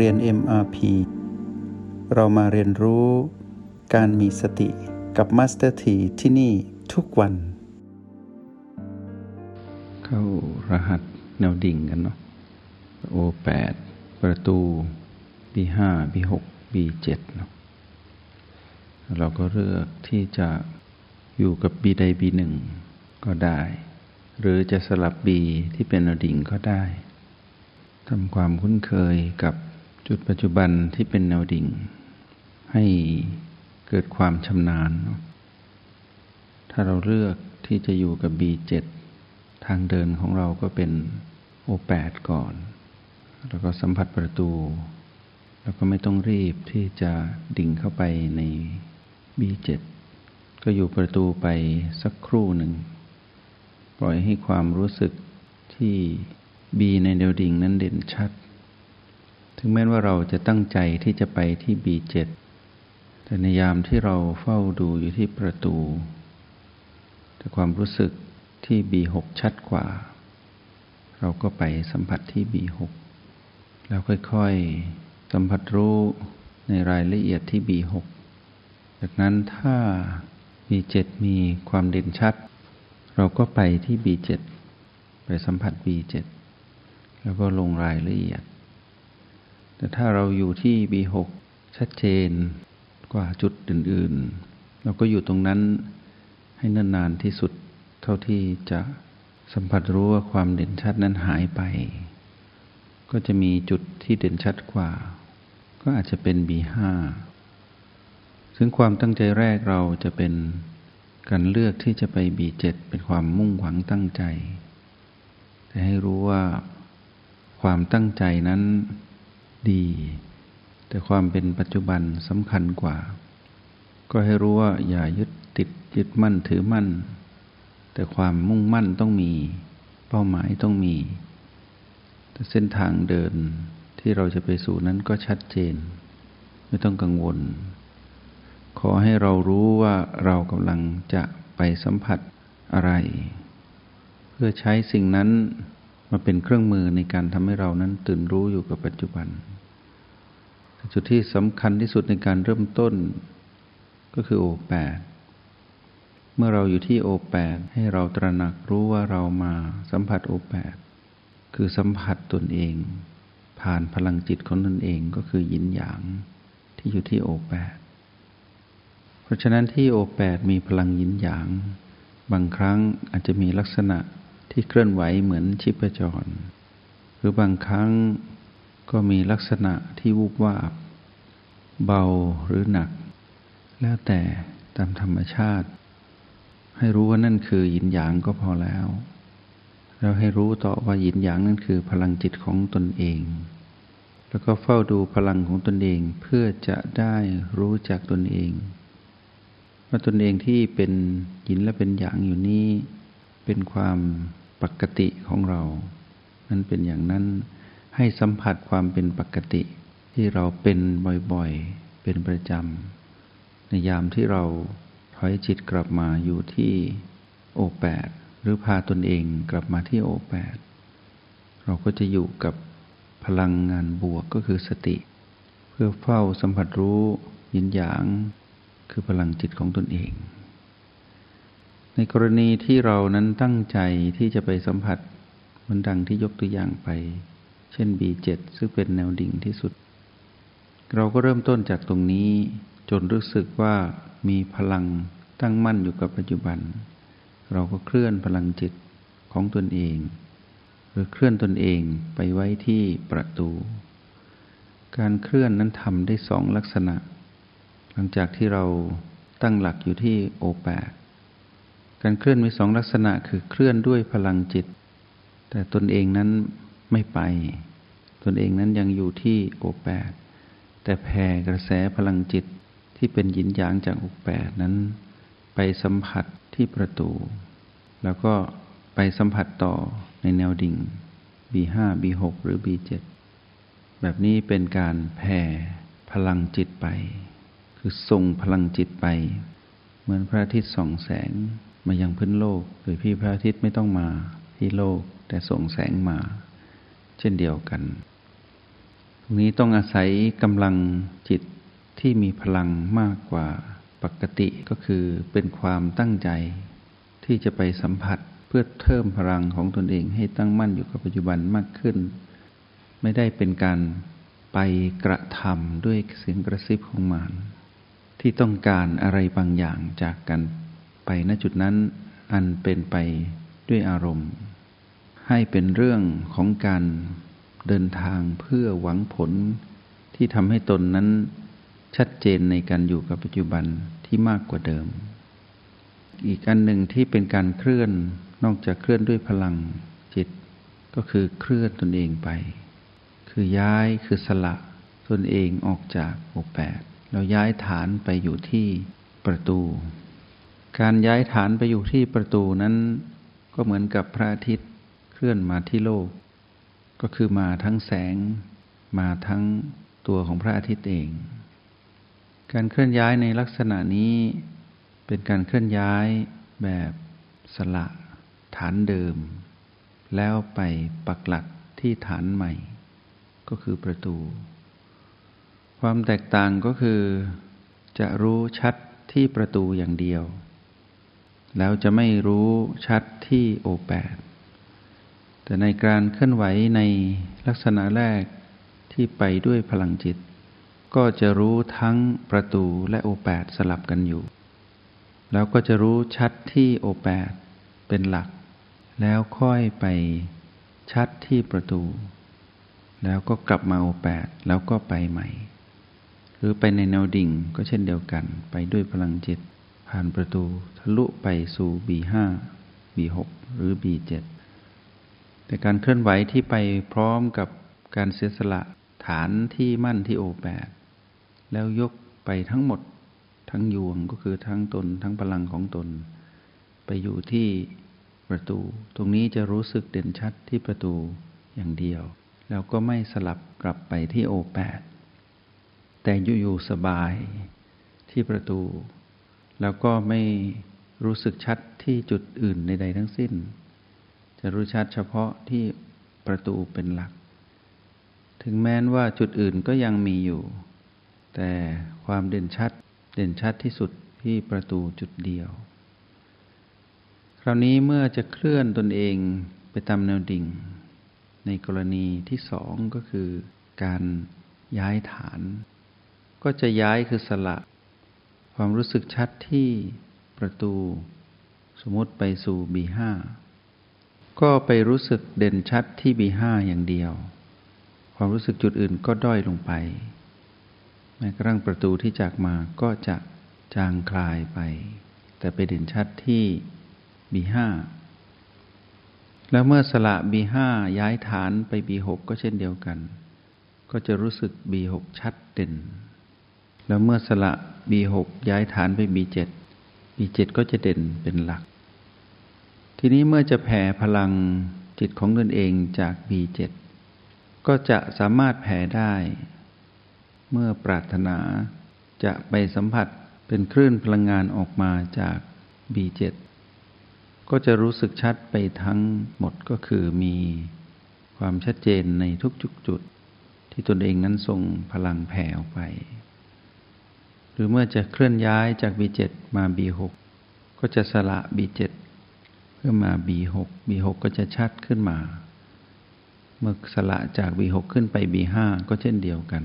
เรียน MRP เรามาเรียนรู้การมีสติกับ Master T ที่ที่นี่ทุกวัน เข้ารหัสแนวดิ่งกันเนาะ O8 ประตู B5 B6 B7 เนาะเราก็เลือกที่จะอยู่กับ B ใด B1 ก็ได้ หรือจะสลับ B ที่เป็นแนวดิ่งก็ได้ทำความคุ้นเคยกับ จุดปัจจุบันที่เป็นแนวดิ่ง ให้เกิดความชำนาญ ถ้าเราเลือกที่จะอยู่กับ B7 ทางเดินของเราก็เป็น O8 ก่อน แล้วก็สัมผัสประตู แล้วก็ไม่ต้องรีบที่จะดิ่งเข้าไปใน B7 ก็อยู่ประตูไปสักครู่หนึ่ง ปล่อยให้ความรู้สึกที่ B ในเดวดิ่งนั้นเด่นชัด ถึงแม้ว่าเราจะตั้งใจที่จะไปที่ B7 แต่ในยามที่เราเฝ้าดูอยู่ที่ประตู แต่ความรู้สึกที่ B6 ชัดกว่า เราก็ไปสัมผัสที่ B6 แล้วค่อยๆ สัมผัสรู้ในรายละเอียดที่ B6 จากนั้นถ้า B7 มีความเด่นชัด เราก็ไปที่ B7 ไปสัมผัส B7 แล้วก็ลงรายละเอียด แต่ถ้าเราอยู่ที่ B6 ชัดเจนกว่าจุดอื่น ๆ เราก็อยู่ตรงนั้นให้นานๆที่สุดเท่าที่จะสัมผัสรู้ว่าความเด่นชัดนั้นหายไป ก็จะมีจุดที่เด่นชัดกว่า ก็อาจจะเป็น B5 ซึ่งความตั้งใจแรกเราจะเป็นการเลือกที่จะไป B7 เป็นความมุ่งหวังตั้งใจ แต่ให้รู้ว่าความตั้งใจนั้น ดี แต่ความเป็นปัจจุบันสำคัญกว่า ก็ให้รู้ว่าอย่ายึดติดยึดมั่นถือมั่น แต่ความมุ่งมั่นต้องมี เป้าหมายต้องมี แต่เส้นทางเดินที่เราจะไปสู่นั้นก็ชัดเจน ไม่ต้องกังวล ขอให้เรารู้ว่าเรากำลังจะไปสัมผัสอะไร เพื่อใช้สิ่งนั้นมาเป็นเครื่องมือในการทำให้เรานั้นตื่นรู้อยู่กับปัจจุบัน จุดที่สำคัญที่สุดในการเริ่มต้น ก็คือโอแปดเมื่อเราอยู่ที่โอแปดให้เราตระหนักรู้ว่าเรามาสัมผัสโอแปดคือสัมผัสตนเอง ผ่านพลังจิตของตนเองก็คือยินหยางที่อยู่ที่โอแปดเพราะฉะนั้นที่โอแปดมีพลังยินหยาง บางครั้งอาจจะมีลักษณะที่เคลื่อนไหวเหมือนชิปจร หรือบางครั้ง ก็มีลักษณะที่วูบวาบ เบาหรือหนัก แล้วแต่ตามธรรมชาติ ให้รู้ว่านั่นคือยินหยางก็พอแล้วแล้วให้รู้ต่อว่ายินหยางนั่นคือพลังจิตของตนเอง แล้วก็เฝ้าดูพลังของตนเองเพื่อจะได้รู้จักตนเองว่าตนเองที่เป็นยินและเป็นหยางอยู่นี้เป็นความปกติของเรา นั้นเป็นอย่างนั้น ให้สัมผัสความเป็นปกติ ที่เราเป็นบ่อยๆ เป็นประจำ ในยามที่เราถอยจิตกลับมาอยู่ที่โอแปดหรือพาตนเองกลับมาที่โอแปดเราก็จะอยู่กับพลังงานบวกก็คือสติ เพื่อเฝ้าสัมผัสรู้ยินหยาง คือพลังจิตของตนเอง ในกรณีที่เรานั้นตั้งใจที่จะไปสัมผัสมันดังที่ยกตัวอย่างไป เช่น B7 ซึ่งเป็นแนวดิ่งที่สุด เราก็เริ่มต้นจากตรงนี้ จนรู้สึกว่ามีพลังตั้งมั่นอยู่กับปัจจุบัน เราก็เคลื่อนพลังจิตของตนเอง หรือเคลื่อนตนเองไปไว้ที่ประตู การเคลื่อนนั้นทำได้สองลักษณะ หลังจากที่เราตั้งหลักอยู่ที่โอแปดการเคลื่อนมีสองลักษณะคือเคลื่อนด้วยพลังจิต แต่ตนเองนั้น ไม่ไป ตนเองนั้นยังอยู่ที่โอแปดแต่แผ่กระแสพลังจิตที่เป็นหยินหยางจากโอแปดนั้น ไปสัมผัสที่ประตู แล้วก็ไปสัมผัสต่อในแนวดิ่ง B5 B6 หรือ B7 แบบนี้เป็นการแผ่พลังจิตไป คือส่งพลังจิตไป เหมือนพระอาทิตย์ส่องแสงมายังพื้นโลก โดยพี่พระอาทิตย์ไม่ต้องมาที่โลกแต่ส่งแสงมา เช่นเดียวกัน ตรงนี้ต้องอาศัยกำลังจิตที่มีพลังมากกว่าปกติก็คือเป็นความตั้งใจ ที่จะไปสัมผัสเพื่อเพิ่มพลังของตนเองให้ตั้งมั่นอยู่กับปัจจุบันมากขึ้น ไม่ได้เป็นการไปกระทำด้วยเสียงกระซิบของมารที่ต้องการอะไรบางอย่างจากกันไปณจุดนั้นอันเป็นไปด้วยอารมณ์ ให้เป็นเรื่องของการเดินทางเพื่อหวังผลที่ทำให้ตนนั้นชัดเจนในการอยู่กับปัจจุบันที่มากกว่าเดิม อีกอันหนึ่งที่เป็นการเคลื่อนนอกจากเคลื่อนด้วยพลังจิต ก็คือเคลื่อนตนเองไป คือย้ายคือสละตนเองออกจากโอแปดเราย้ายฐานไปอยู่ที่ประตู การย้ายฐานไปอยู่ที่ประตูนั้น ก็เหมือนกับพระอาทิตย์ เคลื่อนมาที่โลก ก็คือมาทั้งแสง มาทั้งตัวของพระอาทิตย์เอง การเคลื่อนย้ายในลักษณะนี้เป็นการเคลื่อนย้ายแบบสละฐานเดิม แล้วไปปักหลักที่ฐานใหม่ ก็คือประตู ความแตกต่างก็คือจะรู้ชัดที่ประตูอย่างเดียว แล้วจะไม่รู้ชัดที่โอแปด แต่ในการเคลื่อนไหวในลักษณะแรกที่ไปด้วยพลังจิต ก็จะรู้ทั้งประตูและโอแปดสลับกันอยู่ แล้วก็จะรู้ชัดที่โอแปดเป็นหลัก แล้วค่อยไปชัดที่ประตู แล้วก็กลับมาโอแปดแล้วก็ไปใหม่ หรือไปในแนวดิ่งก็เช่นเดียวกันไปด้วยพลังจิต ผ่านประตูทะลุไปสู่ B5 B6 หรือ B7 แต่การเคลื่อนไหวที่ไปพร้อมกับการเสียสละฐานที่มั่นที่โอแปดแล้วยกไปทั้งหมดทั้งยวงก็คือทั้งตนทั้งพลังของตน ไปอยู่ที่ประตู ตรงนี้จะรู้สึกเด่นชัดที่ประตูอย่างเดียว แล้วก็ไม่สลับกลับไปที่โอแปดแต่อยู่ๆสบายที่ประตู แล้วก็ไม่รู้สึกชัดที่จุดอื่นใดๆทั้งสิ้น จะรู้ชัดเฉพาะที่ประตูเป็นหลัก ถึงแม้นว่าจุดอื่นก็ยังมีอยู่ แต่ความเด่นชัดเด่นชัดที่สุดที่ประตูจุดเดียว คราวนี้เมื่อจะเคลื่อนตนเองไปตามแนวดิ่ง ในกรณีที่สองก็คือการย้ายฐาน ก็จะย้ายคือสละ ความรู้สึกชัดที่ประตู สมมติไปสู่ B5 ก็ไปรู้สึกเด่นชัดที่ B5 อย่างเดียว ความรู้สึกจุดอื่นก็ด้อยลงไปแม้กระทั่งประตูที่จากมาก็จะจางคลายไป แต่ไปเด่นชัดที่ B5 แล้วเมื่อสละ B5 ย้ายฐานไป B6 ก็เช่นเดียวกัน ก็จะรู้สึก B6 ชัดเด่น แล้วเมื่อสละ B6 ย้ายฐานไป B7 B7 ก็จะเด่นเป็นหลัก ทีนี้เมื่อจะแผ่พลังจิตของตนเองจาก B7 ก็จะสามารถแผ่ได้ เมื่อปรารถนาจะไปสัมผัสเป็นคลื่นพลังงานออกมาจาก B7 ก็จะรู้สึกชัดไปทั้งหมดก็คือมีความชัดเจนในทุกจุดจุดที่ตนเองนั้นส่งพลังแผ่ออกไป หรือเมื่อจะเคลื่อนย้ายจาก B7 มา B6 ก็จะสละ B7 เพื่อมา B6 B6 ก็จะชัดขึ้นมา เมื่อสละจาก B6 ขึ้นไป B5 ก็เช่นเดียวกัน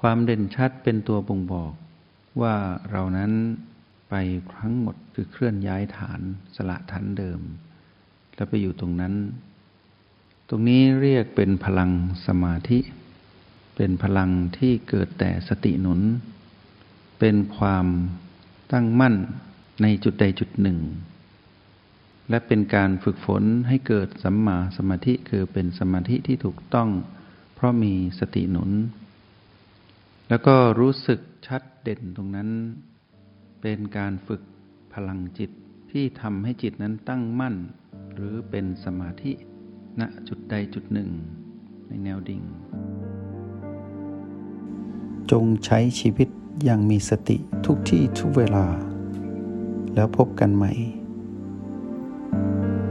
ความเด่นชัดเป็นตัวบ่งบอก ว่าเรานั้นไปทั้งหมดคือเคลื่อนย้ายฐานสละฐานเดิม แล้วไปอยู่ตรงนั้น ตรงนี้เรียกเป็นพลังสมาธิ เป็นพลังที่เกิดแต่สติหนุน เป็นความตั้งมั่นในจุดใดจุดหนึ่ง และเป็นการฝึกฝนให้เกิดสัมมาสมาธิคือเป็นสมาธิที่ถูกต้อง เพราะมีสติหนุน แล้วก็รู้สึกชัดเด่นตรงนั้น เป็นการฝึกพลังจิตที่ทำให้จิตนั้นตั้งมั่น หรือเป็นสมาธิณจุดใดจุดหนึ่ง ในแนวดิ่ง จงใช้ชีวิตอย่างมีสติทุกที่ทุกเวลา แล้วพบกันใหม่